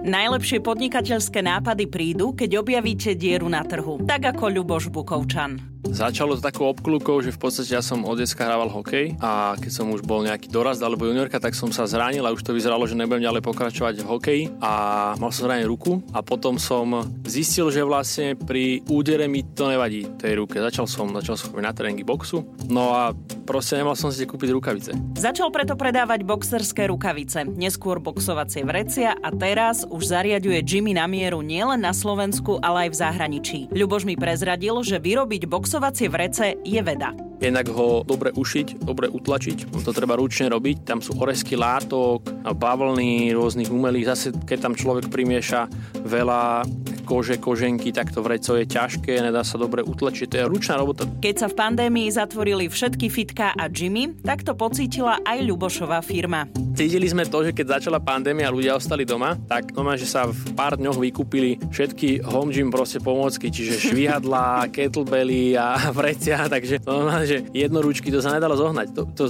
Najlepšie podnikateľské nápady prídu, keď objavíte dieru na trhu. Tak ako Ľuboš Bukovčan. Začalo to takou obklukou, že v podstate ja som od detska hrával hokej a keď som už bol nejaký dorast alebo juniorka, tak som sa zranil a už to vyzeralo, že nebudem ďalej pokračovať v hokeji a mal som zranenú ruku a potom som zistil, že vlastne pri údere mi to nevadí tej ruke. Začal som, začal som na tréningy boxu, no a proste nemal som si kúpiť rukavice. Začal preto predávať boxerské rukavice, neskôr boxovacie vrecia a teraz už zariaduje Jimmy na mieru nielen na Slovensku, ale aj v zahraničí. Ľuboš mi prezradil, že vyrobiť boxovacie vrece je veda. Jednak ho dobre ušiť, dobre utlačiť, to treba ručne robiť, tam sú oresky látok, bavlny rôznych umelých, zase keď tam človek primieša veľa kože, koženky, tak to vreco je ťažké, nedá sa dobre utlačiť, to je ručná robota. Keď sa v pandémii zatvorili všetky fitka a Jimmy, tak to pocítila aj Ľubošová firma. Cítili sme to, že keď začala pandémia a ľudia ostali doma, tak no že sa v pár dňoch vykúpili všetky home gym proste pomôcky, čiže švihadla, kettlebelly a vrecia, takže to že jednoručky to sa nedalo zohnať. To, to,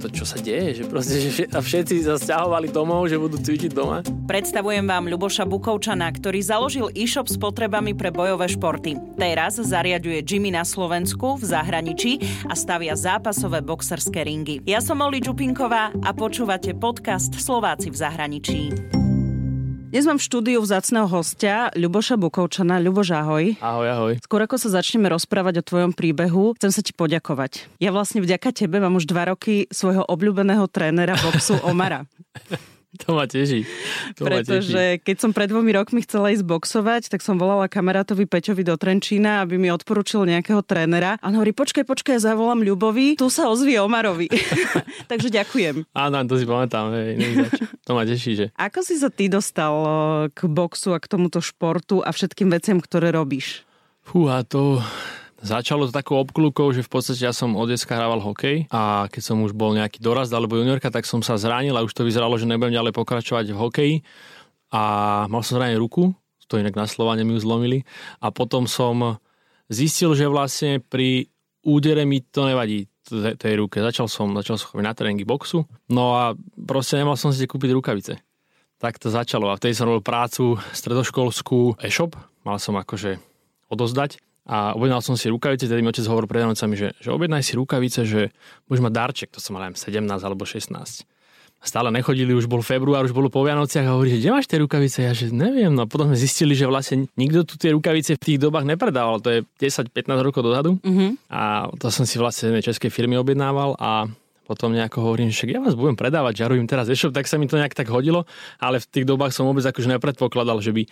to čo sa deje, že proste že všetci sa stiahovali domov, že budú cvičiť doma. Predstavujem vám Ľuboša Bukovčana, ktorý založil e-shop s potrebami pre bojové športy. Teraz zariaduje Jimmy na Slovensku, v zahraničí a stavia zápasové boxerské ringy. Ja som Oli Čupinková a počúvate podcast Slováci v zahraničí. Dnes mám v štúdiu vzácného hostia Ľuboša Bukovčana. Ľuboš, ahoj. Ahoj, ahoj. Skôr ako sa začneme rozprávať o tvojom príbehu, chcem sa ti poďakovať. Ja vlastne vďaka tebe mám už dva roky svojho obľúbeného trénera boxu Omara. To ma teší. To Pretože ma teší. keď som pred dvomi rokmi chcela ísť boxovať, tak som volala kamarátovi Peťovi do Trenčína, aby mi odporučil nejakého trénera. A on hovorí, počkaj, počkaj, ja zavolám Ľubovi, tu sa ozvie Omarovi. Takže ďakujem. Áno, to si pamätám, hej, to ma teší, že. Ako si sa ty dostal k boxu a k tomuto športu a všetkým veciam, ktoré robíš? Fúha, to Začalo to takou obklukou, že v podstate ja som od detska hrával hokej a keď som už bol nejaký dorast alebo juniorka, tak som sa zranil a už to vyzeralo, že nebudem ďalej pokračovať v hokeji. A mal som zranenú ruku, to inak na Slovane mi ju zlomili. A potom som zistil, že vlastne pri údere mi to nevadí tej ruke. Začal som, začal som chodiť na tréningy boxu, no a proste nemal som si kúpiť rukavice. Tak to začalo. A vtedy som robil prácu stredoškolskú e-shop, mal som akože odozdať a objednal som si rukavice, tedy mi otec hovoril pred nocami, že, že objednaj si rukavice, že budeš mať darček, to som mal aj 17 alebo 16. Stále nechodili, už bol február, už bolo po Vianociach a hovorí, že kde máš tie rukavice? Ja že neviem, no potom sme zistili, že vlastne nikto tu tie rukavice v tých dobách nepredával, to je 10-15 rokov dozadu mm-hmm. a to som si vlastne z českej firmy objednával a potom nejako hovorím, že ja vás budem predávať, žarujem teraz e-shop, tak sa mi to nejak tak hodilo, ale v tých dobách som vôbec akože nepredpokladal, že by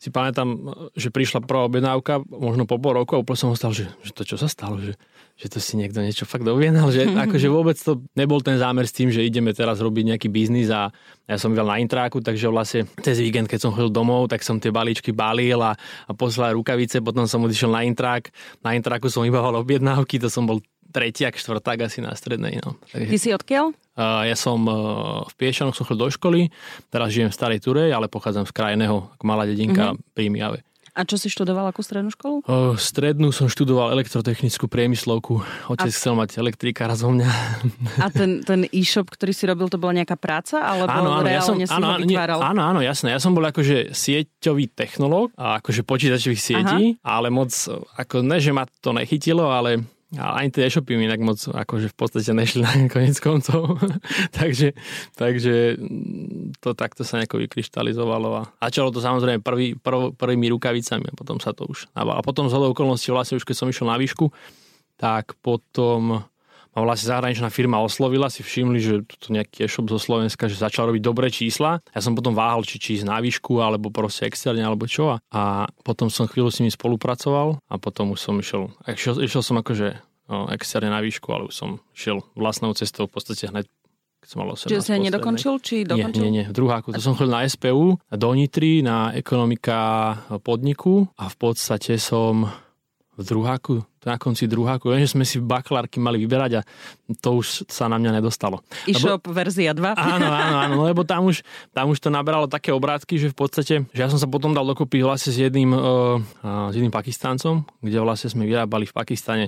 si pamätám, že prišla prvá objednávka, možno po pol roku a úplne som ostal, že, že to čo sa stalo, že, že to si niekto niečo fakt objednal, že akože vôbec to nebol ten zámer s tým, že ideme teraz robiť nejaký biznis a ja som videl na intráku, takže vlastne cez víkend, keď som chodil domov, tak som tie balíčky balil a, a poslal rukavice, potom som odišiel na intrák, na intráku som iba objednávky, to som bol tretiak, štvrták asi na strednej. No. Takže... Ty si odkiaľ? Uh, ja som uh, v Piešanoch, som chodil do školy, teraz žijem v Starej Turej, ale pochádzam z krajného, ako malá dedinka mm-hmm. pri Mijave. A čo si študoval, akú strednú školu? Uh, strednú som študoval elektrotechnickú priemyslovku. Otec a... chcel mať elektrika raz mňa. A ten, ten e-shop, ktorý si robil, to bola nejaká práca? Alebo áno, áno, ja som, si áno, vytváral? áno, áno, jasné. Ja som bol akože sieťový technológ a akože počítačových sietí, Aha. ale moc, ako ne, že ma to nechytilo, ale a ani tie e-shopy mi inak moc akože v podstate nešli na koniec koncov. takže, takže to takto sa nejako vykryštalizovalo a začalo to samozrejme prvý, prv, prvými rukavicami a potom sa to už... A potom z okolností vlastne už keď som išiel na výšku, tak potom vlastne zahraničná firma oslovila, si všimli, že toto nejaký e-shop zo Slovenska, že začal robiť dobré čísla. Ja som potom váhal, či, či ísť na výšku, alebo proste externe, alebo čo. A potom som chvíľu s nimi spolupracoval a potom už som išiel, išiel, išiel som akože no, externe na výšku, ale už som šiel vlastnou cestou v podstate hneď keď som mal 18. Čiže si nedokončil, či dokončil? Nie, nie, nie. V druháku. To som chodil na SPU, do Nitry, na ekonomika podniku a v podstate som v druháku, na konci druháku, viem, že sme si bakalárky mali vyberať a to už sa na mňa nedostalo. E-shop lebo, verzia 2. Áno, áno, áno, no lebo tam už, tam už to naberalo také obrátky, že v podstate, že ja som sa potom dal dokopy vlastne s jedným, uh, s jedným Pakistáncom, kde vlastne sme vyrábali v Pakistane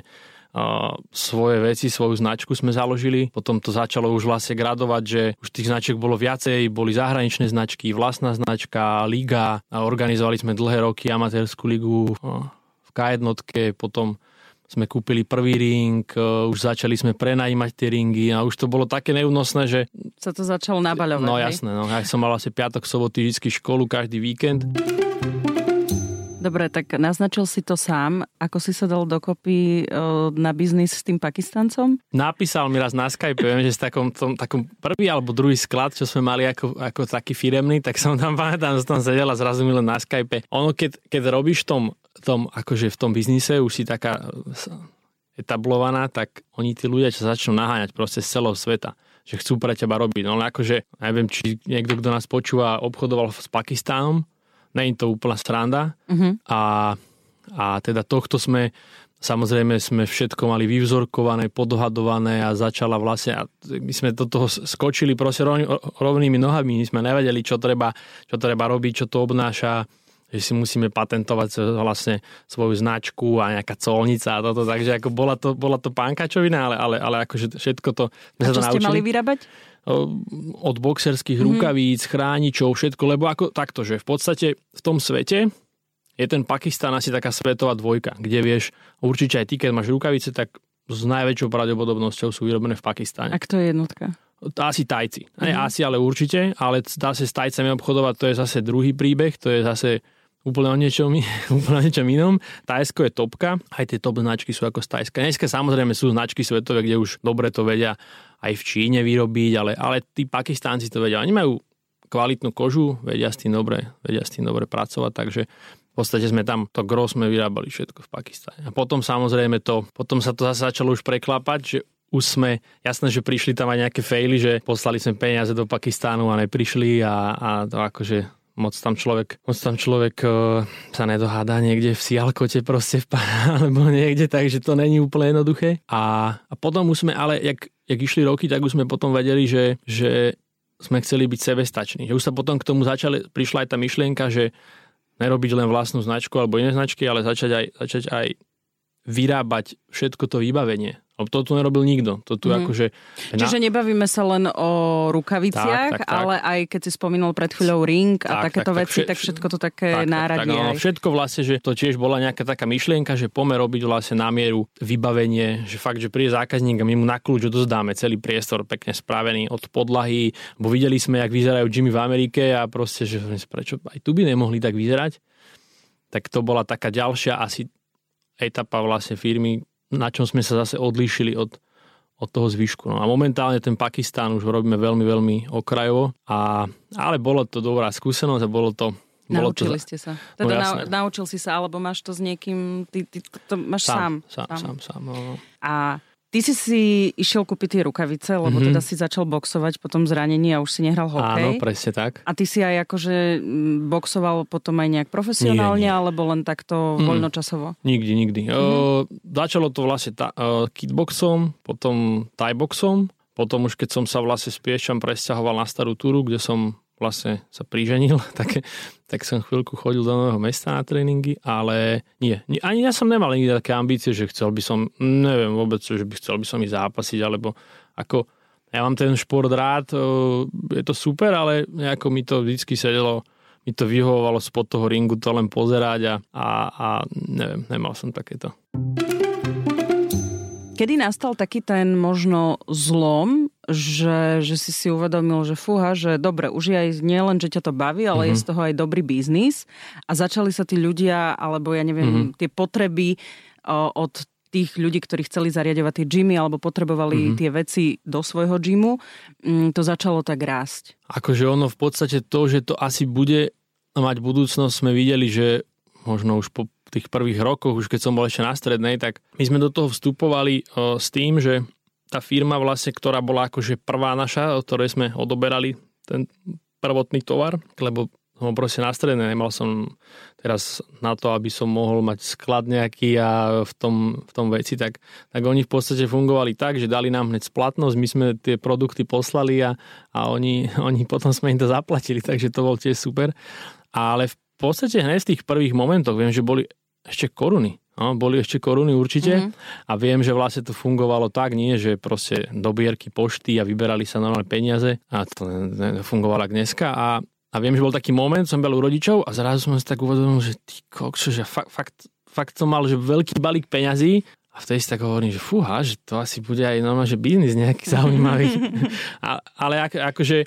svoje veci, svoju značku sme založili. Potom to začalo už vlastne gradovať, že už tých značiek bolo viacej, boli zahraničné značky, vlastná značka, liga a organizovali sme dlhé roky amatérskú ligu v K1, potom sme kúpili prvý ring, e, už začali sme prenajímať tie ringy a už to bolo také neúnosné, že... Sa to začalo nabaľovať. No jasné, no. Ja som mal asi piatok, soboty, vždy školu každý víkend. Dobre, tak naznačil si to sám. Ako si sa dal dokopy na biznis s tým Pakistancom? Napísal mi raz na Skype, viem, že s takom, tom, takom prvý alebo druhý sklad, čo sme mali ako, ako taký firemný, tak som tam pamätám, že som sedel a zrazu mi len na Skype. Ono, keď, keď robíš tom, tom, akože v tom biznise, už si taká etablovaná, tak oni tí ľudia čo začnú naháňať proste z celého sveta že chcú pre teba robiť. No ale akože, neviem, či niekto, kto nás počúva, obchodoval s Pakistánom, Není to úplná stranda. Uh-huh. A, a teda tohto sme Samozrejme sme všetko mali vyvzorkované, podhadované a začala vlastne, a my sme do toho skočili proste rovnými nohami, my sme nevedeli, čo treba, čo treba robiť, čo to obnáša, že si musíme patentovať vlastne svoju značku a nejaká colnica a toto, takže ako bola to, bola to pánkačovina, ale, ale, ale akože všetko to a čo ste mali vyrábať? Od boxerských mm-hmm. rukavíc, chráničov, všetko, lebo ako takto, že v podstate v tom svete je ten Pakistan asi taká svetová dvojka, kde vieš, určite aj ty, keď máš rukavice, tak s najväčšou pravdepodobnosťou sú vyrobené v Pakistane. A kto je jednotka? Asi Tajci. Mm-hmm. Ne, asi, ale určite, ale dá sa s Tajcami obchodovať, to je zase druhý príbeh, to je zase úplne o niečom, úplne o niečom inom. Tajsko je topka, aj tie top značky sú ako z Tajska. Dneska samozrejme sú značky svetové, kde už dobre to vedia aj v Číne vyrobiť, ale, ale tí Pakistánci to vedia. Oni majú kvalitnú kožu, vedia s tým dobre, vedia s tým dobre pracovať, takže v podstate sme tam, to gros sme vyrábali všetko v Pakistane. A potom samozrejme to, potom sa to zase začalo už preklapať, že už sme, jasné, že prišli tam aj nejaké fejly, že poslali sme peniaze do Pakistánu a neprišli a, a to akože moc tam človek, moc tam človek uh, sa nedohádá niekde v Sialkote proste v, alebo niekde, takže to není úplne jednoduché. A, a potom už sme, ale jak, jak išli roky, tak už sme potom vedeli, že, že sme chceli byť sebestační. Že už sa potom k tomu začali, prišla aj tá myšlienka, že nerobiť len vlastnú značku alebo iné značky, ale začať aj, začať aj vyrábať všetko to vybavenie. To tu nerobil nikto. To tu mm. akože... Čiže na... nebavíme sa len o rukaviciach, tak, tak, tak. ale aj keď si spomínal pred chvíľou ring a tak, takéto tak, veci, tak, všetko to také tak, náradie. Tak, tak, no, všetko vlastne, že to tiež bola nejaká taká myšlienka, že pomer robiť vlastne na mieru vybavenie, že fakt, že príde zákazník a my mu na kľúč dozdáme celý priestor pekne spravený od podlahy, bo videli sme, jak vyzerajú Jimmy v Amerike a proste, že prečo aj tu by nemohli tak vyzerať. Tak to bola taká ďalšia asi etapa vlastne firmy, na čom sme sa zase odlíšili od, od toho zvyšku. No a momentálne ten Pakistán už robíme veľmi, veľmi okrajovo, a, ale bolo to dobrá skúsenosť a bolo to bolo Naučili to, ste sa. Teda no, na, naučil si sa, alebo máš to s niekým, ty, ty to, to máš sám. Sám, sám, sám. sám no. no. A Ty si si išiel kúpiť tie rukavice, lebo mm-hmm. teda si začal boxovať po tom zranení a už si nehral hokej. Áno, presne tak. A ty si aj akože boxoval potom aj nejak profesionálne, nie, nie. alebo len takto mm. voľnočasovo? Nikdy, nikdy. Mm-hmm. Uh, začalo to vlastne ta, uh, kickboxom, potom thaiboxom, potom už keď som sa vlastne s Piešťom presťahoval na starú túru, kde som vlastne sa priženil, tak, tak som chvíľku chodil do nového mesta na tréningy, ale nie. Ani ja som nemal nikdy také ambície, že chcel by som, neviem vôbec, že by chcel by som ísť zápasiť, alebo ako, ja mám ten šport rád, je to super, ale nejako mi to vždycky sedelo, mi to vyhovovalo spod toho ringu to len pozerať a, a, a neviem, nemal som takéto. Kedy nastal taký ten možno zlom, že, že si si uvedomil, že fúha, že dobre, už je aj nie len, že ťa to baví, ale mm-hmm. je z toho aj dobrý biznis a začali sa tí ľudia, alebo ja neviem, mm-hmm. tie potreby o, od tých ľudí, ktorí chceli zariadovať tie gymy alebo potrebovali mm-hmm. tie veci do svojho gymu, mm, to začalo tak rásť. Akože ono v podstate to, že to asi bude mať budúcnosť, sme videli, že možno už po tých prvých rokoch, už keď som bol ešte na strednej, tak my sme do toho vstupovali o, s tým, že tá firma vlastne, ktorá bola akože prvá naša, od ktorej sme odoberali ten prvotný tovar, lebo som proste na nemal som teraz na to, aby som mohol mať sklad nejaký a v tom, v tom veci, tak, tak oni v podstate fungovali tak, že dali nám hneď splatnosť, my sme tie produkty poslali a, a oni, oni potom sme im to zaplatili, takže to bol tiež super. Ale v podstate hneď z tých prvých momentov, viem, že boli ešte koruny. No, boli ešte koruny určite mm-hmm. a viem, že vlastne to fungovalo tak, nie, že proste dobierky pošty a vyberali sa normálne peniaze a to fungovalo dneska a, a viem, že bol taký moment, som bol u rodičov a zrazu som si tak uvedomil, že ty kokso, že fakt, fakt, fakt som mal že veľký balík peňazí a vtedy si tak hovorím, že fúha, že to asi bude aj normálne, že biznis nejaký zaujímavý. a, ale ako, akože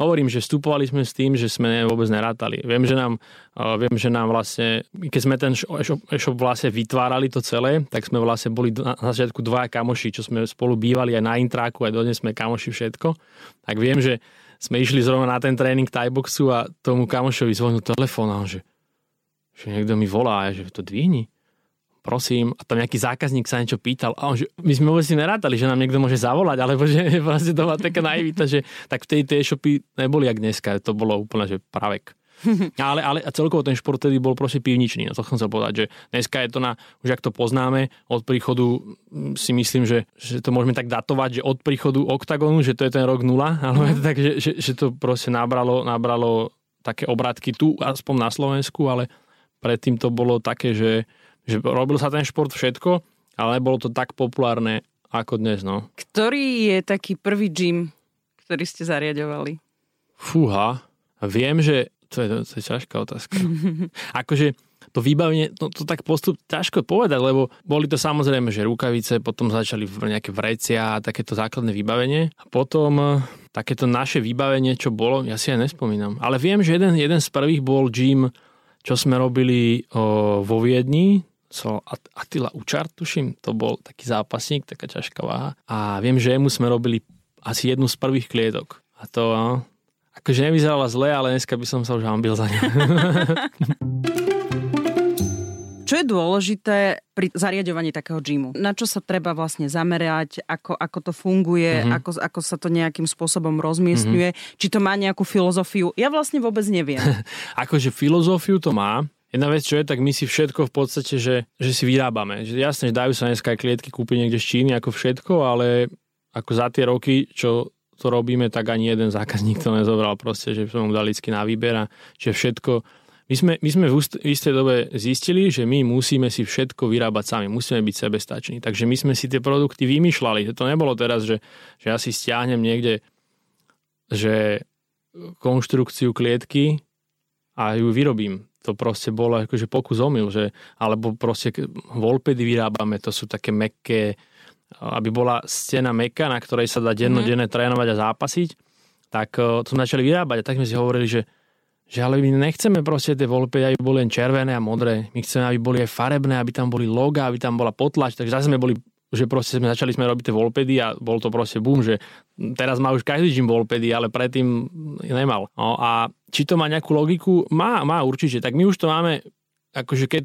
hovorím, že vstupovali sme s tým, že sme vôbec nerátali. Viem, že nám, uh, viem, že nám vlastne, keď sme ten e-shop, vlastne vytvárali to celé, tak sme vlastne boli na začiatku dvaja kamoši, čo sme spolu bývali aj na intráku, aj dodnes sme kamoši všetko. Tak viem, že sme išli zrovna na ten tréning Thaiboxu a tomu kamošovi zvonil telefón a on, že, že niekto mi volá, že to dvihni prosím, a tam nejaký zákazník sa niečo pýtal a on, že my sme vôbec si nerátali, že nám niekto môže zavolať, alebo že vlastne to bola taká naivita, že tak vtedy tie e-shopy neboli jak dneska, to bolo úplne, že pravek. Ale, ale a celkovo ten šport tedy bol proste pivničný, no to chcem sa povedať, že dneska je to na, už ak to poznáme, od príchodu mm, si myslím, že, že to môžeme tak datovať, že od príchodu oktagonu, že to je ten rok nula, ale mm. tak, že, že, že to proste nabralo, nabralo také obratky tu, aspoň na Slovensku, ale predtým to bolo také, že že robil sa ten šport všetko, ale bolo to tak populárne ako dnes. No. Ktorý je taký prvý gym, ktorý ste zariadovali? Fúha, viem, že to je, to je ťažká otázka. akože to vybavenie, to, to tak postup ťažko povedať, lebo boli to samozrejme, že rukavice, potom začali nejaké vrecia a takéto základné vybavenie. A potom eh, takéto naše vybavenie, čo bolo, ja si aj nespomínam. Ale viem, že jeden, jeden z prvých bol gym, čo sme robili o, vo Viedni, so Attila Učar, tuším, to bol taký zápasník, taká ťažká váha. A viem, že mu sme robili asi jednu z prvých kliedok. A to no, akože nevyzerala zle, ale dneska by som sa už hambil za ňu. Čo je dôležité pri zariadovaní takého gymu? Na čo sa treba vlastne zamerať? Ako, ako to funguje? Mm-hmm. Ako, ako sa to nejakým spôsobom rozmiestňuje? Mm-hmm. Či to má nejakú filozofiu? Ja vlastne vôbec neviem. akože filozofiu to má. Jedna vec, čo je, tak my si všetko v podstate, že, že si vyrábame. Že jasne, že dajú sa dneska aj klietky kúpiť niekde z Číny ako všetko, ale ako za tie roky, čo to robíme, tak ani jeden zákazník to nezobral proste, že sme mu dali na výber a že všetko my sme, my sme v istej dobe zistili, že my musíme si všetko vyrábať sami, musíme byť sebestační. Takže my sme si tie produkty vymýšľali. To nebolo teraz, že, že ja si stiahnem niekde že konštrukciu klietky a ju vyrobím to proste bolo akože pokus omyl, že, alebo proste volpedy vyrábame, to sú také mekké, aby bola stena meka, na ktorej sa dá dennodenne mm-hmm. trénovať a zápasiť, tak to sme začali vyrábať a tak sme si hovorili, že, že ale my nechceme proste tie volpedy, aby boli len červené a modré, my chceme, aby boli aj farebné, aby tam boli loga, aby tam bola potlač, takže zase sme boli že proste sme začali sme robiť tie volpedy a bol to proste boom, že teraz má už každý gym volpedy, ale predtým nemal. No a či to má nejakú logiku? Má, má určite. Tak my už to máme, akože keď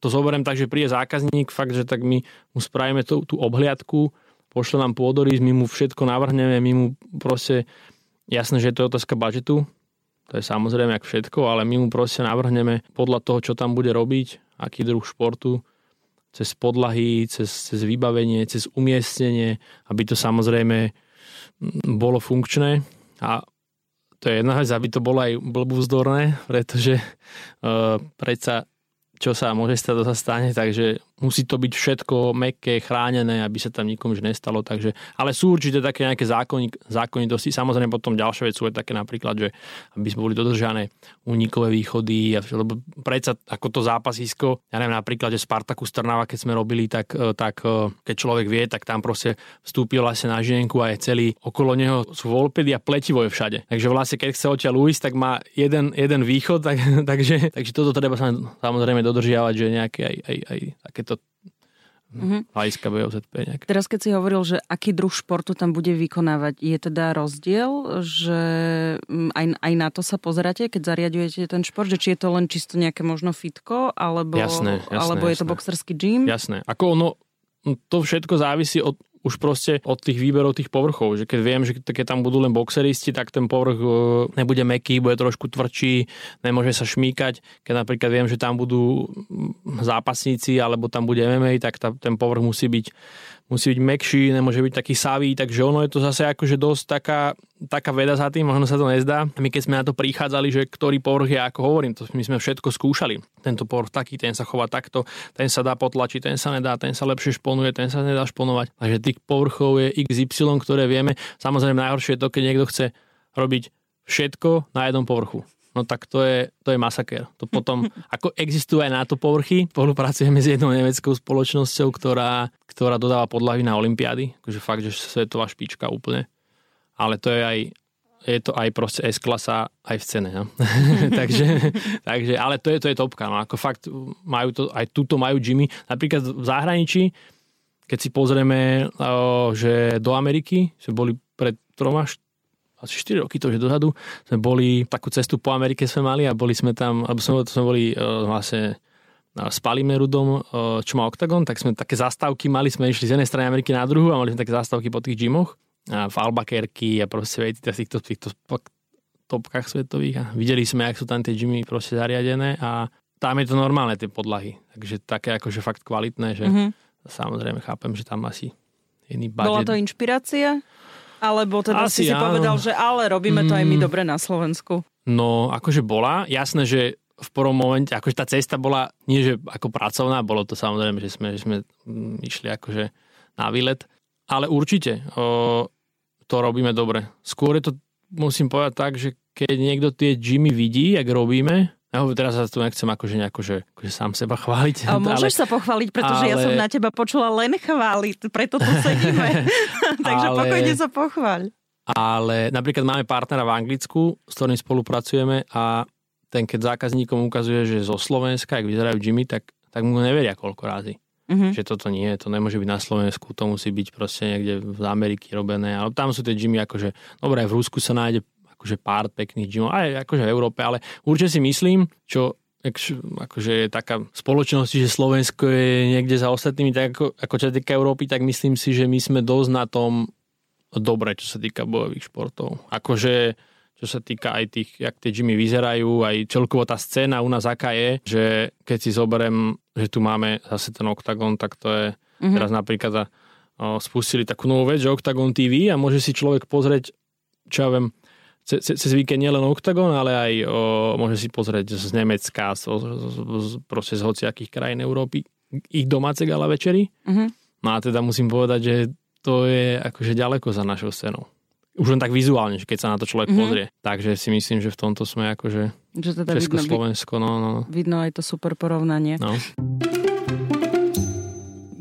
to zoberiem tak, že príde zákazník, fakt, že tak my mu spravíme tú, tú obhliadku, pošle nám pôdorys, my mu všetko navrhneme, my mu proste, jasné, že je to otázka budžetu, to je samozrejme jak všetko, ale my mu proste navrhneme podľa toho, čo tam bude robiť, aký druh športu, cez podlahy, cez, cez vybavenie, cez umiestnenie, aby to samozrejme bolo funkčné. A to je jedna vec, aby to bolo aj blbúzdorné, pretože uh, predsa čo sa môže stať, to sa stane, takže musí to byť všetko meké, chránené, aby sa tam nikomu už nestalo. Takže, ale sú určite také nejaké zákonník, zákonitosti. Samozrejme potom ďalšie veci sú aj také napríklad, že aby sme boli dodržané únikové východy, lebo predsa ako to zápasisko, ja neviem napríklad, že Spartaku Strnava, keď sme robili, tak, e, tak e, keď človek vie, tak tam proste vstúpil vlastne na žienku a je celý okolo neho sú volpedy a pletivo je všade. Takže vlastne keď chce odtiaľ ujsť, tak má jeden, jeden východ, tak, takže, takže toto treba sa samozrejme dodržiavať, že nejaké aj, aj, aj takéto mm-hmm. hľadiska BOZP. Nejak. Teraz keď si hovoril, že aký druh športu tam bude vykonávať, je teda rozdiel, že mm, aj, aj na to sa pozeráte, keď zariadujete ten šport, že či je to len čisto nejaké možno fitko, alebo, jasné, jasné, alebo jasné. je to boxerský gym? Jasné. Ako ono, to všetko závisí od, už proste od tých výberov tých povrchov, že keď viem, že keď tam budú len boxeristi, tak ten povrch e, nebude meký, bude trošku tvrdší, nemôže sa šmíkať. Keď napríklad viem, že tam budú zápasníci alebo tam bude MMA, tak tá, ten povrch musí byť, musí byť mekší, nemôže byť taký savý, takže ono je to zase akože dosť taká, taká veda za tým, možno sa to nezdá. My keď sme na to prichádzali, že ktorý povrch je, ako hovorím, to my sme všetko skúšali. Tento povrch taký, ten sa chová takto, ten sa dá potlačiť, ten sa nedá, ten sa lepšie šponuje, ten sa nedá šponovať. Takže tých povrchov je XY, ktoré vieme. Samozrejme najhoršie je to, keď niekto chce robiť všetko na jednom povrchu no tak to je, to je masaker. To potom, ako existujú aj na to povrchy, spolupracujeme s jednou nemeckou spoločnosťou, ktorá, ktorá dodáva podlahy na Olympiády, akože fakt, že svetová špička úplne. Ale to je aj, je to aj proste S-klasa aj v cene. No? takže, takže, ale to je, to je topka. No? Ako fakt majú to, aj túto majú Jimmy. Napríklad v zahraničí, keď si pozrieme, že do Ameriky, že boli pred troma, asi 4 roky to už dozadu, sme boli, takú cestu po Amerike sme mali a boli sme tam, alebo sme, sme boli uh, vlastne s Palimerudom, uh, čo má Octagon, tak sme také zastávky mali, sme išli z jednej strany Ameriky na druhú a mali sme také zastávky po tých gymoch a v Albuquerque a proste v týchto, týchto topkách svetových a videli sme, ak sú tam tie gymy proste zariadené a tam je to normálne, tie podlahy. Takže také akože fakt kvalitné, že mm-hmm. samozrejme chápem, že tam asi iný budget. Bola to inšpirácia? Alebo teda Asi, si si áno. povedal, že ale robíme to aj my mm. dobre na Slovensku. No, akože bola. Jasné, že v prvom momente, akože tá cesta bola nie, že ako pracovná, bolo to samozrejme, že sme, že sme mm, išli akože na výlet. Ale určite o, to robíme dobre. Skôr je to, musím povedať tak, že keď niekto tie Jimmy vidí, jak robíme, ja teraz sa tu nechcem akože nejako, že akože sám seba chváliť. A môžeš ale, sa pochváliť, pretože ale, ja som na teba počula len chváliť, preto tu sedíme. Takže ale, pokojne sa pochváľ. Ale napríklad máme partnera v Anglicku, s ktorým spolupracujeme a ten keď zákazníkom ukazuje, že zo Slovenska, ak vyzerajú Jimmy, tak, tak mu neveria koľko razy. Mm-hmm. Že toto nie, to nemôže byť na Slovensku, to musí byť proste niekde v Amerike robené. Ale tam sú tie Jimmy akože, dobre, v Rusku sa nájde akože pár pekných gymov, aj akože v Európe, ale určite si myslím, čo akože je taká spoločnosť, že Slovensko je niekde za ostatnými, tak ako, ako čo sa týka Európy, tak myslím si, že my sme dosť na tom dobre, čo sa týka bojových športov. Akože čo sa týka aj tých, jak tie gymy vyzerajú, aj celkovo tá scéna u nás aká je, že keď si zoberiem, že tu máme zase ten Octagon, tak to je mm-hmm. teraz napríklad o, spustili takú novú vec, že Octagon TV a môže si človek pozrieť, čo ja viem, cez, víkend nielen Octagon, ale aj o, môže si pozrieť z Nemecka, z, z, proste z hociakých krajín Európy ich domáce gala večery. Uh-huh. No a teda musím povedať, že to je akože ďaleko za našou scénou. Už len tak vizuálne, keď sa na to človek uh-huh. pozrie. Takže si myslím, že v tomto sme akože že teda Česko, vidno. No, no, no. Vidno aj to super porovnanie. No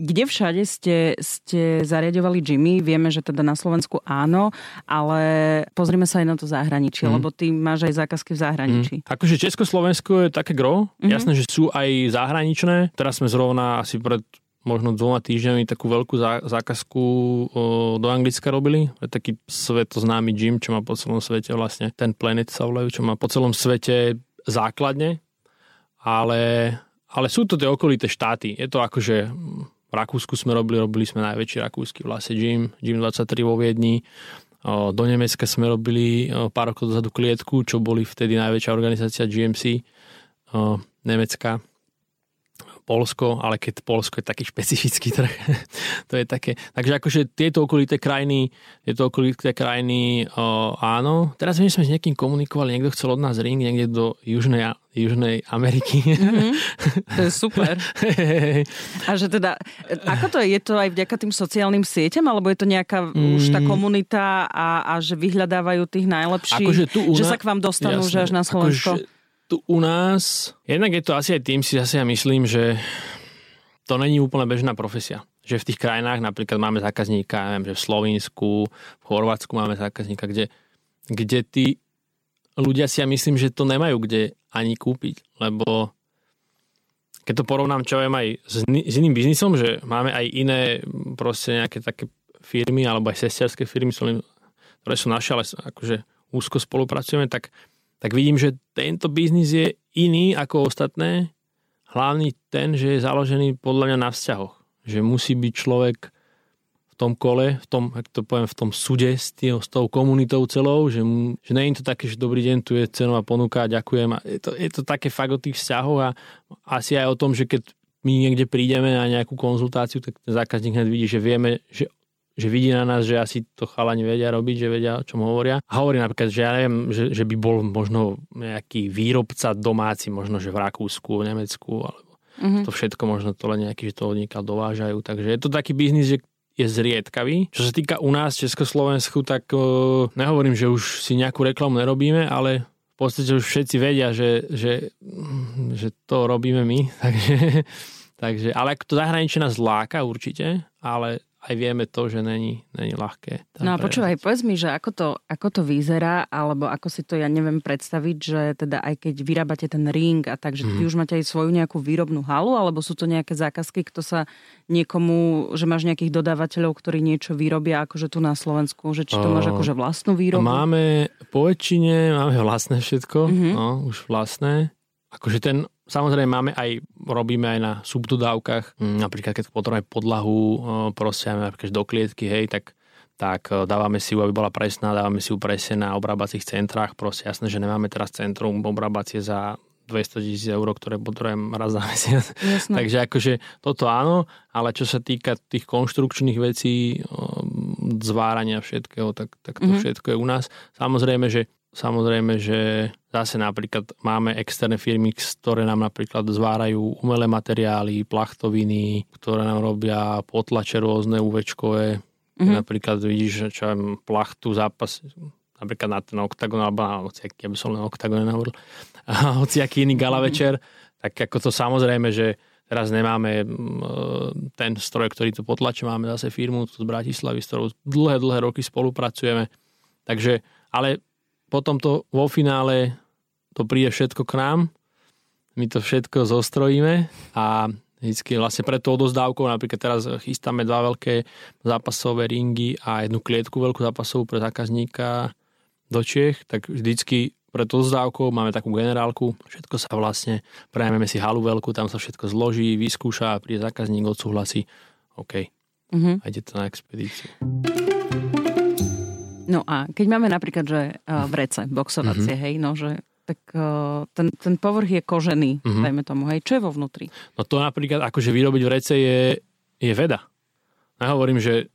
kde všade ste, ste zariadovali Jimmy? Vieme, že teda na Slovensku áno, ale pozrime sa aj na to zahraničie, mm. lebo ty máš aj zákazky v zahraničí. Mm. Akože Československo je také gro, mm-hmm. jasné, že sú aj zahraničné. Teraz sme zrovna asi pred možno dvoma týždňami takú veľkú zákazku do Anglicka robili. Je taký svetoznámy gym, čo má po celom svete vlastne. Ten Planet sa volajú, čo má po celom svete základne. Ale, ale sú to tie okolité štáty. Je to akože v Rakúsku sme robili, robili sme najväčší rakúsky vlastne Gym, Gym 23 vo Viedni. Do Nemecka sme robili pár rokov dozadu klietku, čo boli vtedy najväčšia organizácia GMC Nemecka. Polsko, ale keď Polsko je taký špecifický trh, to je také. Takže akože tieto okolité krajiny, tieto okolité krajiny, o, áno. Teraz viem, že sme s niekým komunikovali, niekto chcel od nás ring niekde do Južnej, Južnej Ameriky. Mm-hmm. To je super. A že teda, ako to je? Je to aj vďaka tým sociálnym sieťam, alebo je to nejaká mm. už tá mm. komunita a, a že vyhľadávajú tých najlepších, akože tu una... že sa k vám dostanú, Jasne. že až na Slovensko? Akože tu u nás, jednak je to asi aj tým, si zase ja myslím, že to není úplne bežná profesia. Že v tých krajinách napríklad máme zákazníka, neviem, že v Slovensku, v Chorvátsku máme zákazníka, kde, kde tí ľudia si ja myslím, že to nemajú kde ani kúpiť, lebo keď to porovnám, čo viem aj s, s iným biznisom, že máme aj iné proste nejaké také firmy alebo aj sesterské firmy, ktoré sú naše, ale akože úzko spolupracujeme, tak tak vidím, že tento biznis je iný ako ostatné. Hlavný ten, že je založený podľa mňa na vzťahoch. Že musí byť človek v tom kole, v tom, ak to poviem, v tom súde s, s tou komunitou celou, že, že nie je to také, že dobrý deň, tu je cenová ponuka, ďakujem. A je, to, je to také fakt o tých vzťahoch a asi aj o tom, že keď my niekde prídeme na nejakú konzultáciu, tak ten zákazník hneď vidí, že vieme, že že vidí na nás, že asi to chalani vedia robiť, že vedia, o čom hovoria. A hovorí napríklad, že ja neviem, že, že by bol možno nejaký výrobca domáci, možno že v Rakúsku, v Nemecku, alebo mm-hmm. to všetko možno to len nejaký, že to odniekaľ dovážajú. Takže je to taký biznis, že je zriedkavý. Čo sa týka u nás Československu, tak uh, nehovorím, že už si nejakú reklamu nerobíme, ale v podstate už všetci vedia, že, že, že to robíme my. Takže, takže, ale to zahraničie nás láka určite, ale aj vieme to, že není, není ľahké. No a počúvaj, povedz mi, že ako to, ako to vyzerá, alebo ako si to ja neviem predstaviť, že teda aj keď vyrábate ten ring a tak, že mm. ty už máte aj svoju nejakú výrobnú halu, alebo sú to nejaké zákazky, kto sa niekomu, že máš nejakých dodávateľov, ktorí niečo vyrobia akože tu na Slovensku, že či to máš akože vlastnú výrobu? Máme po väčšine, máme vlastné všetko, mm-hmm. no, už vlastné. Akože ten Samozrejme máme aj, robíme aj na subdodávkach, mm, napríklad keď potrebujeme podlahu, proste napríklad do klietky, hej, tak tak dávame si ju, aby bola presná, dávame si ju presne na obrábacích centrách. Proste jasné, že nemáme teraz centrum obrábacie za 200 tisíc eur, ktoré potrebujem raz za mesiac. Jasné. Takže akože toto áno, ale čo sa týka tých konštrukčných vecí, zvárania všetkého, tak, tak to mm-hmm. všetko je u nás. Samozrejme, že Samozrejme, že zase napríklad máme externé firmy, ktoré nám napríklad zvárajú umelé materiály, plachtoviny, ktoré nám robia potlače rôzne UVčkové. Mm-hmm. Napríklad vidíš, čo je plachtu zápas, napríklad na ten oktagon, alebo na hociaký, aby som len oktagon nehovoril, a hociaký iný gala večer, tak ako to samozrejme, že teraz nemáme ten stroj, ktorý to potlače, máme zase firmu z Bratislavy, s ktorou dlhé, dlhé roky spolupracujeme. Takže, ale potom to vo finále to príde všetko k nám, my to všetko zostrojíme a vždycky vlastne pred tou odozdávkou, napríklad teraz chystáme dva veľké zápasové ringy a jednu klietku veľkú zápasovú pre zákazníka do Čech, tak vždycky pred odozdávkou máme takú generálku, všetko sa vlastne, prejmeme si halu veľkú, tam sa všetko zloží, vyskúša, príde zákazník, odsúhlasí, OK, mm-hmm. a ide to na expedíciu. No a keď máme napríklad, že uh, vrece, boxovacie, mm-hmm. hej, no že tak uh, ten, ten povrch je kožený, mm-hmm. dajme tomu, hej, čo je vo vnútri? No to napríklad, akože vyrobiť vrece je, je veda. Ja hovorím, že,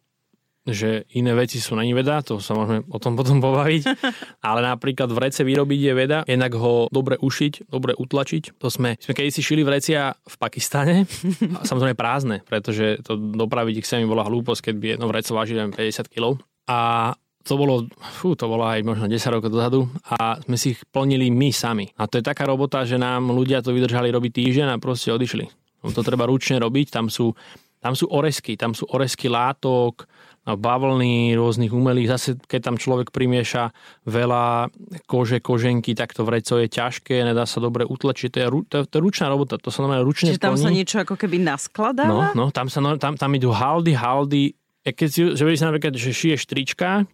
že iné veci sú není veda, to sa môžeme o tom potom pobaviť, ale napríklad vrece vyrobiť je veda, jednak ho dobre ušiť, dobre utlačiť. To sme, sme keď si šili vrecia v Pakistane, samozrejme prázdne, pretože to dopraviť ich sa mi bola hlúposť, keď by jedno vrece vážilo 50 kg. A to bolo, fú, to bolo aj možno 10 rokov dozadu a sme si ich plnili my sami. A to je taká robota, že nám ľudia to vydržali robiť týždeň a proste odišli. No, to treba ručne robiť, tam sú, tam sú oresky, tam sú oresky látok, no, bavlny rôznych umelých. Zase, keď tam človek primieša veľa kože, koženky, tak to vreco je ťažké, nedá sa dobre utlačiť. To je, to, je, to je ručná robota, to sa normálne ručne Čiže tam plní. sa niečo ako keby No, naskladáva? no tam, sa, no, tam, tam idú haldy, haldy. Keď si, že si napríklad, že šiješ trička,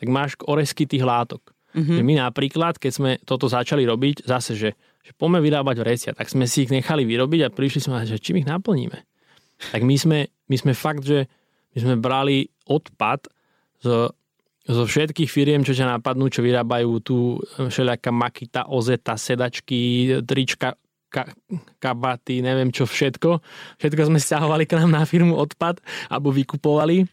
tak máš oresky tých látok. Mm-hmm. my napríklad, keď sme toto začali robiť, zase, že, že poďme vyrábať vrecia, tak sme si ich nechali vyrobiť a prišli sme, že čím ich naplníme. Tak my sme, my sme fakt, že my sme brali odpad zo, zo všetkých firiem, čo ťa napadnú, čo vyrábajú tu všelijaká makita, ozeta, sedačky, trička, ka, kabaty, neviem čo všetko. Všetko sme stiahovali k nám na firmu odpad alebo vykupovali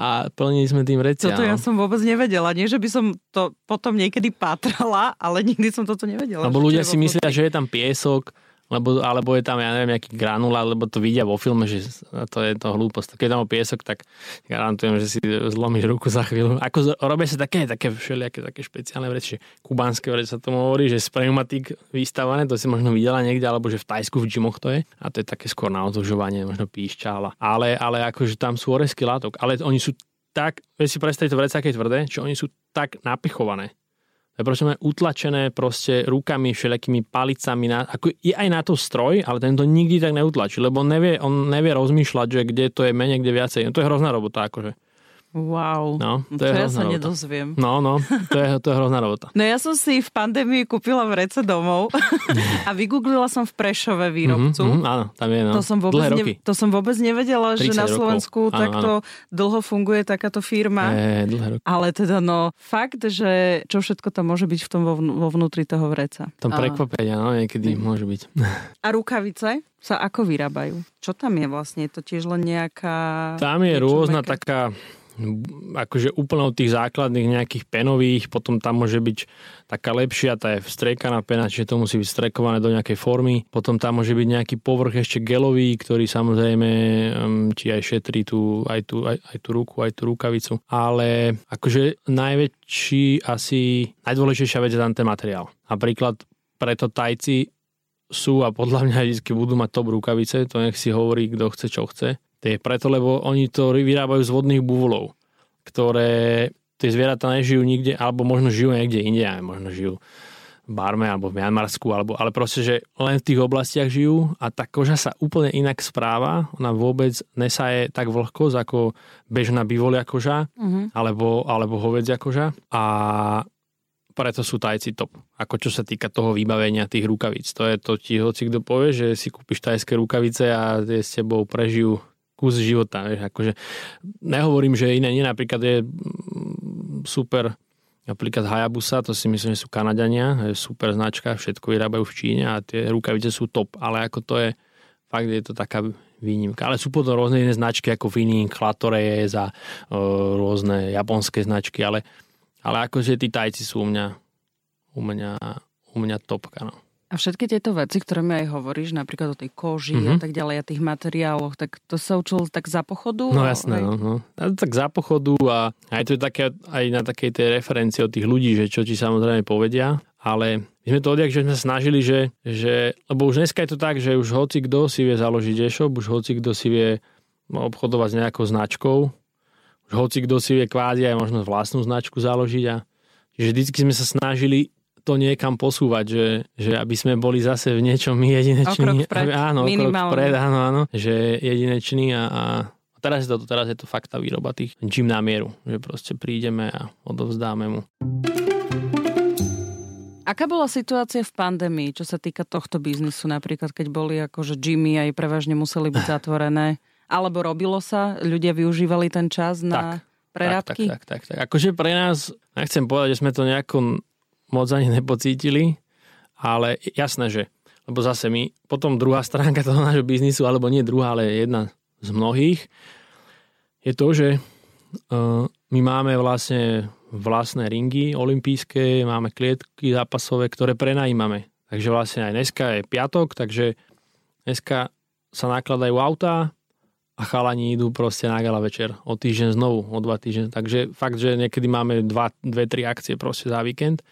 a plnili sme tým reciam. Toto ja som vôbec nevedela. Nie, že by som to potom niekedy pátrala, ale nikdy som toto nevedela. Lebo ľudia si myslia, že je tam piesok, lebo, alebo je tam, ja neviem, nejaký granul, alebo to vidia vo filme, že to je to hlúposť. Keď tam piesok, tak garantujem, že si zlomíš ruku za chvíľu. Ako robia sa také, také všelijaké také špeciálne veci, kubánske veci sa tomu hovorí, že z pneumatik vystavané, to si možno videla niekde, alebo že v Tajsku v džimoch to je. A to je také skôr na otužovanie, možno píšťala. Ale, ale akože tam sú oresky látok. Ale oni sú tak, vieš si predstaviť to vreca, aké tvrdé, že oni sú tak napichované, proste máme utlačené proste rukami, všelijakými palicami. Na, ako je aj na to stroj, ale ten to nikdy tak neutlačí, lebo on nevie, on nevie rozmýšľať, že kde to je menej, kde viacej. No to je hrozná robota, akože. Wow, No, to, to je ja sa robota. nedozviem. No, no, to je, to je hrozná robota. No ja som si v pandémii kúpila vrece domov a vygooglila som v Prešove výrobcu. Mhm, mhm, áno, tam je, no. To som, vôbec ne, to som vôbec nevedela, že 30 na rokov. Slovensku Áno, takto dlho funguje takáto firma. E, dlhé roky. Ale teda no, fakt, že čo všetko tam môže byť v tom vo, vo vnútri toho vreca. Tam prekvapenia, no, niekedy môže byť. A rukavice sa ako vyrábajú? Čo tam je vlastne? Je to tiež len nejaká... Tam je rôzna mäkké? taká akože úplne od tých základných nejakých penových, potom tam môže byť taká lepšia, tá je vstriekaná pena, čiže to musí byť strekované do nejakej formy. Potom tam môže byť nejaký povrch ešte gelový, ktorý samozrejme ti aj šetrí tú, aj, tú, aj, aj tú ruku, aj tú rukavicu. Ale akože najväčší asi, najdôležitejšia vec je tam ten materiál. Napríklad preto tajci sú a podľa mňa vždy budú mať top rukavice, to nech si hovorí, kto chce, čo chce. To je preto, lebo oni to vyrábajú z vodných búvolov, ktoré tie zvieratá nežijú nikde, alebo možno žijú niekde inde, možno žijú v Barme alebo v Mianmarsku, alebo, ale proste, že len v tých oblastiach žijú a tá koža sa úplne inak správa, ona vôbec nesaje tak vlhkosť ako bežná bivolia koža Mhm. alebo, alebo hovedzia koža a preto sú tajci top. Ako čo sa týka toho vybavenia tých rukavíc. To je to ti hoci kto povie, že si kúpiš tajské rukavice a tie s tebou prežijú kus života. Vieš, akože nehovorím, že iné nie. Napríklad je super napríklad Hayabusa, to si myslím, že sú Kanadania, je super značka, všetko vyrábajú v Číne a tie rukavice sú top, ale ako to je, fakt je to taká výnimka. Ale sú potom rôzne iné značky ako Winning, Clatore za uh, rôzne japonské značky, ale, ale akože tí tajci sú u mňa u mňa, u mňa topka. No. A všetky tieto veci, ktoré mi aj hovoríš, napríklad o tej koži Mhm. a tak ďalej a tých materiáloch, tak to sa učil tak za pochodu? No jasné, hej. no, no. A tak za pochodu a aj to je také, aj na takej tej referencii od tých ľudí, že čo ti samozrejme povedia, ale my sme to odjak, že sme sa snažili, že, že, lebo už dneska je to tak, že už hoci kto si vie založiť e-shop, už hoci kto si vie obchodovať s nejakou značkou, už hoci kto si vie kvázi aj možno vlastnú značku založiť a že vždycky sme sa snažili to niekam posúvať, že, že aby sme boli zase v niečom my jedineční. vpred, Aby- áno, vpred, áno, áno, že jedineční a, a teraz je to, teraz je to fakt tá výroba tých gym na mieru, že proste prídeme a odovzdáme mu. Aká bola situácia v pandémii, čo sa týka tohto biznisu, napríklad keď boli akože gymy aj prevažne museli byť zatvorené, alebo robilo sa, ľudia využívali ten čas na prerábky? Tak, tak, tak, tak, tak. Akože pre nás, nechcem povedať, že sme to nejako moc ani nepocítili, ale jasné, že lebo zase my, potom druhá stránka toho nášho biznisu, alebo nie druhá, ale jedna z mnohých, je to, že uh, my máme vlastne vlastné ringy olimpijské, máme klietky zápasové, ktoré prenajímame. Takže vlastne aj dneska je piatok, takže dneska sa nakladajú autá a chalani idú proste na gala večer. O týždeň znovu, o dva týždeň. Takže fakt, že niekedy máme dva, dve, tri akcie proste za víkend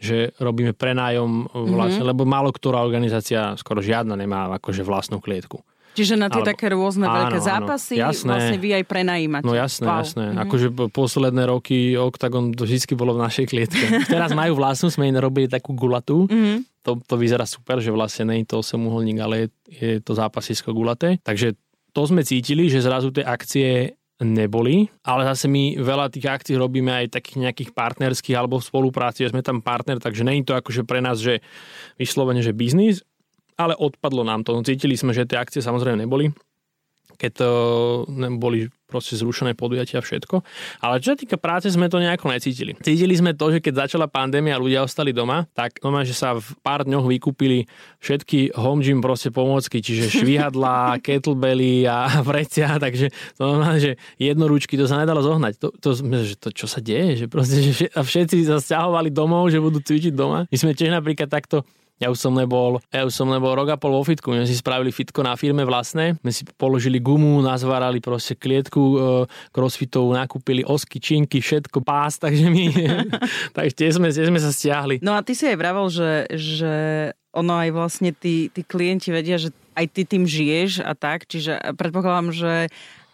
že robíme prenájom vlastne, mm-hmm. lebo málo ktorá organizácia, skoro žiadna nemá akože vlastnú klietku. Čiže na tie Alebo- také rôzne áno, veľké áno. zápasy Jasné. vlastne vy aj prenajímate. No jasné, Wow. jasné. Mhm. Akože po- posledné roky Octagon vždy bolo v našej klietke. Teraz majú vlastnú, sme im robili takú gulatú. Mhm. To, to vyzerá super, že vlastne nie je to 8 uholník, ale je, je to zápasisko gulaté. Takže to sme cítili, že zrazu tie akcie neboli, ale zase my veľa tých akcií robíme aj takých nejakých partnerských alebo v spolupráci, že sme tam partner, takže je to akože pre nás, že vyslovene, že biznis, ale odpadlo nám to. No, cítili sme, že tie akcie samozrejme neboli, keď to boli proste zrušené podujatia a všetko. Ale čo sa týka práce, sme to nejako necítili. Cítili sme to, že keď začala pandémia a ľudia ostali doma, tak normálne, že sa v pár dňoch vykúpili všetky home gym proste pomôcky, čiže švihadla, kettlebelly a vrecia, takže to normálne, že jednoručky, to sa nedalo zohnať. To, to, že to čo sa deje? Že proste, že všetci sa stiahovali domov, že budú cvičiť doma. My sme tiež napríklad takto ja už som nebol, ja už som nebol rok a pol vo fitku. My sme si spravili fitko na firme vlastné. My si položili gumu, nazvárali proste klietku e, crossfitovú, nakúpili osky, činky, všetko, pás, takže my takže tie sme, tie sme sa stiahli. No a ty si aj vravel, že, že ono aj vlastne tí, tí klienti vedia, že aj ty tým žiješ a tak, čiže predpokladám, že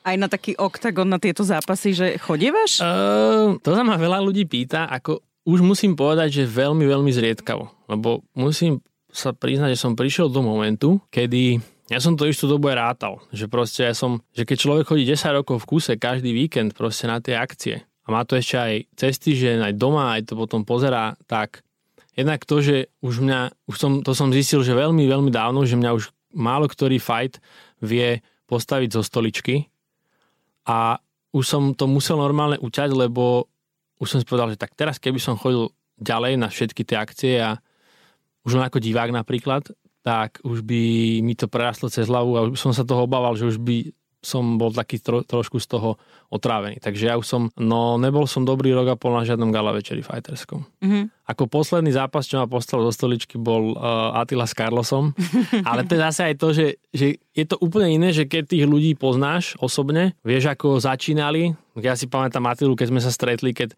aj na taký oktagon, na tieto zápasy, že chodievaš? Uh, to sa ma veľa ľudí pýta, ako už musím povedať, že veľmi, veľmi zriedkavo. Lebo musím sa priznať, že som prišiel do momentu, kedy ja som to istú dobu aj rátal, že proste ja som, že keď človek chodí 10 rokov v kúse každý víkend proste na tie akcie a má to ešte aj cesty, že aj doma, aj to potom pozerá, tak jednak to, že už mňa, už som, to som zistil, že veľmi, veľmi dávno, že mňa už málo ktorý fight vie postaviť zo stoličky a už som to musel normálne uťať, lebo už som si povedal, že tak teraz keby som chodil ďalej na všetky tie akcie a už len ako divák napríklad, tak už by mi to prerastlo cez hlavu a už som sa toho obával, že už by som bol taký tro, trošku z toho otrávený. Takže ja už som, no nebol som dobrý rok a pol na žiadnom gala večeri fighterskom. Mm-hmm. Ako posledný zápas, čo ma postavil do stoličky, bol uh, Attila s Carlosom. Ale to je zase aj to, že, že je to úplne iné, že keď tých ľudí poznáš osobne, vieš ako začínali. Ja si pamätám Attilu, keď sme sa stretli, keď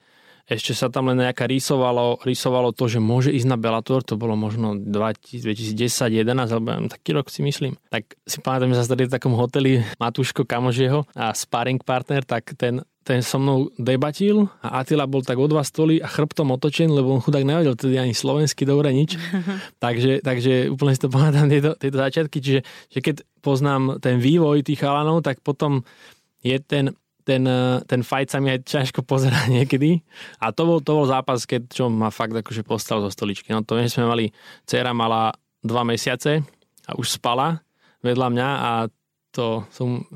ešte sa tam len nejaká rysovalo, rysovalo to, že môže ísť na Bellator, to bolo možno 2010-2011, alebo taký rok si myslím. Tak si pamätám, že sa stretli v takom hoteli Matúško Kamožieho a sparring partner, tak ten ten so mnou debatil a Atila bol tak o dva stoly a chrbtom otočen, lebo on chudák nevedel tedy ani slovensky dobre nič. takže, takže úplne si to pamätám tieto, tieto začiatky. Čiže že keď poznám ten vývoj tých chalanov, tak potom je ten ten, eh, ten fight sa mi aj ťažko pozerá niekedy. A to bol, to bol zápas, keď čo ma fakt akože postal zo stoličky. No to viem, sme mali, dcera mala dva mesiace a už spala vedľa mňa a to som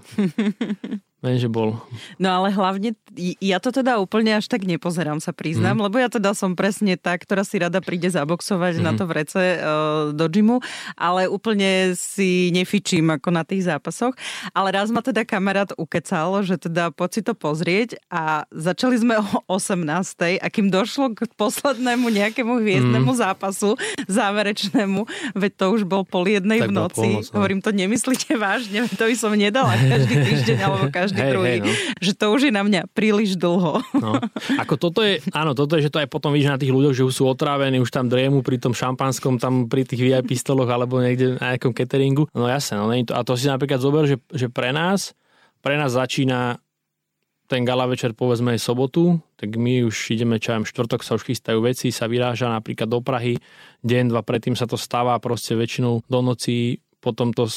Že bol. No ale hlavne, ja to teda úplne až tak nepozerám sa priznám, mm. lebo ja teda som presne tá, ktorá si rada príde zaboxovať mm. na mhm. to vrece uh, do gymu, ale úplne si nefičím ako na tých zápasoch. Ale raz ma teda kamarát ukecal, že teda poď si to pozrieť a začali sme o 18. a kým došlo k poslednému nejakému hviezdnemu mm. zápasu, záverečnému, veď to už bol pol jednej tak v noci. Polnoc, no. Hovorím, to nemyslíte vážne, to by som nedala každý týždeň alebo každý každý hey, druhý. Hey, no. Že to už je na mňa príliš dlho. No. Ako toto je, áno, toto je, že to aj potom vidíš na tých ľuďoch, že už sú otrávení, už tam driemu pri tom šampanskom, tam pri tých VIP stoloch alebo niekde na nejakom cateringu. No jasne, no, to, a to si napríklad zober, že, že pre nás, pre nás začína ten gala večer povedzme aj sobotu, tak my už ideme čajem štvrtok, sa už chystajú veci, sa vyráža napríklad do Prahy, deň, dva predtým sa to stáva proste väčšinou do noci potom to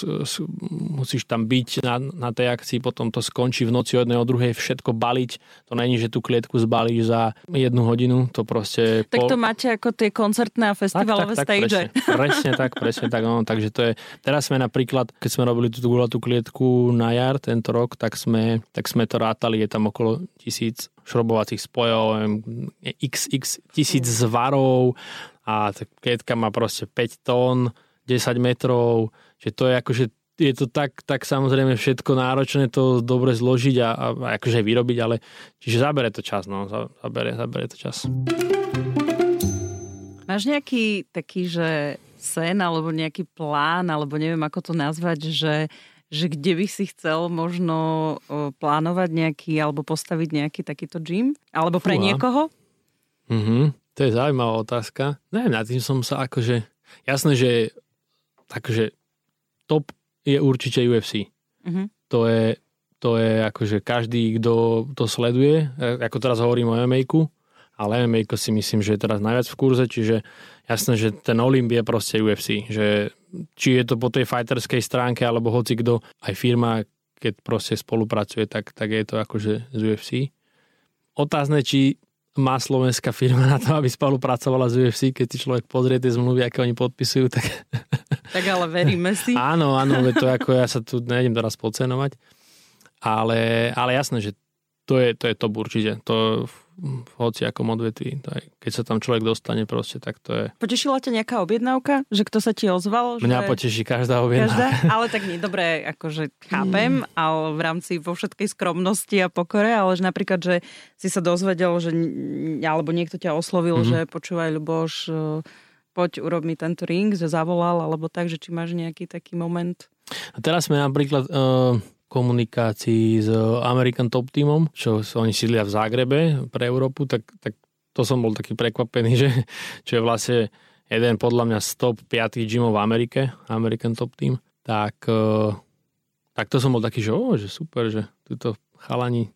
musíš tam byť na, na tej akcii, potom to skončí v noci od jednej o druhej, všetko baliť. To není, že tú klietku zbalíš za jednu hodinu, to proste... Tak to máte ako tie koncertné a festivalové tak, tak, stage. Tak, presne, presne tak, presne tak. No, takže to je... Teraz sme napríklad, keď sme robili tú gulatú klietku na jar tento rok, tak sme, tak sme to rátali, je tam okolo tisíc šrobovacích spojov, xx tisíc zvarov a klietka má proste 5 tón, 10 metrov, že to je akože je to tak, tak samozrejme všetko náročné to dobre zložiť a, a akože aj vyrobiť, ale čiže zabere to čas, no, zabere, zabere to čas. Máš nejaký taký, že sen alebo nejaký plán, alebo neviem ako to nazvať, že, že kde by si chcel možno plánovať nejaký alebo postaviť nejaký takýto gym? Alebo pre Fúha. niekoho? Mhm, to je zaujímavá otázka. Neviem, nad tým som sa akože... Jasné, že takže top je určite UFC. Mm-hmm. To je, to je akože každý, kto to sleduje, ako teraz hovorím o mma ale mma si myslím, že je teraz najviac v kurze, čiže jasné, že ten Olymp je proste UFC, že či je to po tej fighterskej stránke, alebo hoci kto, aj firma, keď proste spolupracuje, tak, tak je to akože z UFC. Otázne, či má slovenská firma na to, aby spolupracovala s UFC, keď si človek pozrie tie zmluvy, aké oni podpisujú, tak... Tak ale veríme si. áno, áno, to ako ja sa tu nejdem teraz podcenovať, ale, ale jasné, že to je, to je top určite. To v hociakom odvetví. Keď sa tam človek dostane proste, tak to je... Potešila ťa nejaká objednávka? Že kto sa ti ozval? Že... Mňa poteší každá objednávka. Každá? Ale tak nie, dobre, akože chápem, mm. ale v rámci vo všetkej skromnosti a pokore, ale že napríklad, že si sa dozvedel, že alebo niekto ťa oslovil, mm-hmm. že počúvaj, Ľuboš, e, poď urob mi tento ring, že zavolal, alebo tak, že či máš nejaký taký moment? A teraz sme napríklad... Uh komunikácii s American Top Teamom, čo oni sídlia v Zágrebe pre Európu, tak, tak to som bol taký prekvapený, že čo je vlastne jeden podľa mňa z top 5 gymov v Amerike, American Top Team, tak, eh, tak to som bol taký, že, oh, že super, že túto chalani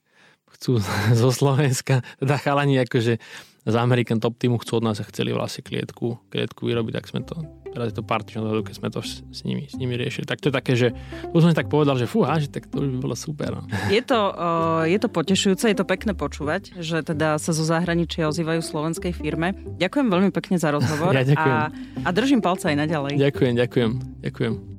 chcú zo Slovenska, teda chalani akože z American Top Teamu chcú od nás a chceli vlastne klietku, klietku vyrobiť, tak sme to teraz je to Partition dohodu, keď sme to s, s, nimi, s nimi riešili. Tak to je také, že tu som si tak povedal, že fúha, že tak to by bolo super. No. Je, to, uh, je to potešujúce, je to pekné počúvať, že teda sa zo zahraničia ozývajú slovenskej firme. Ďakujem veľmi pekne za rozhovor ja ďakujem. a, a držím palca aj naďalej. Ďakujem, ďakujem, ďakujem.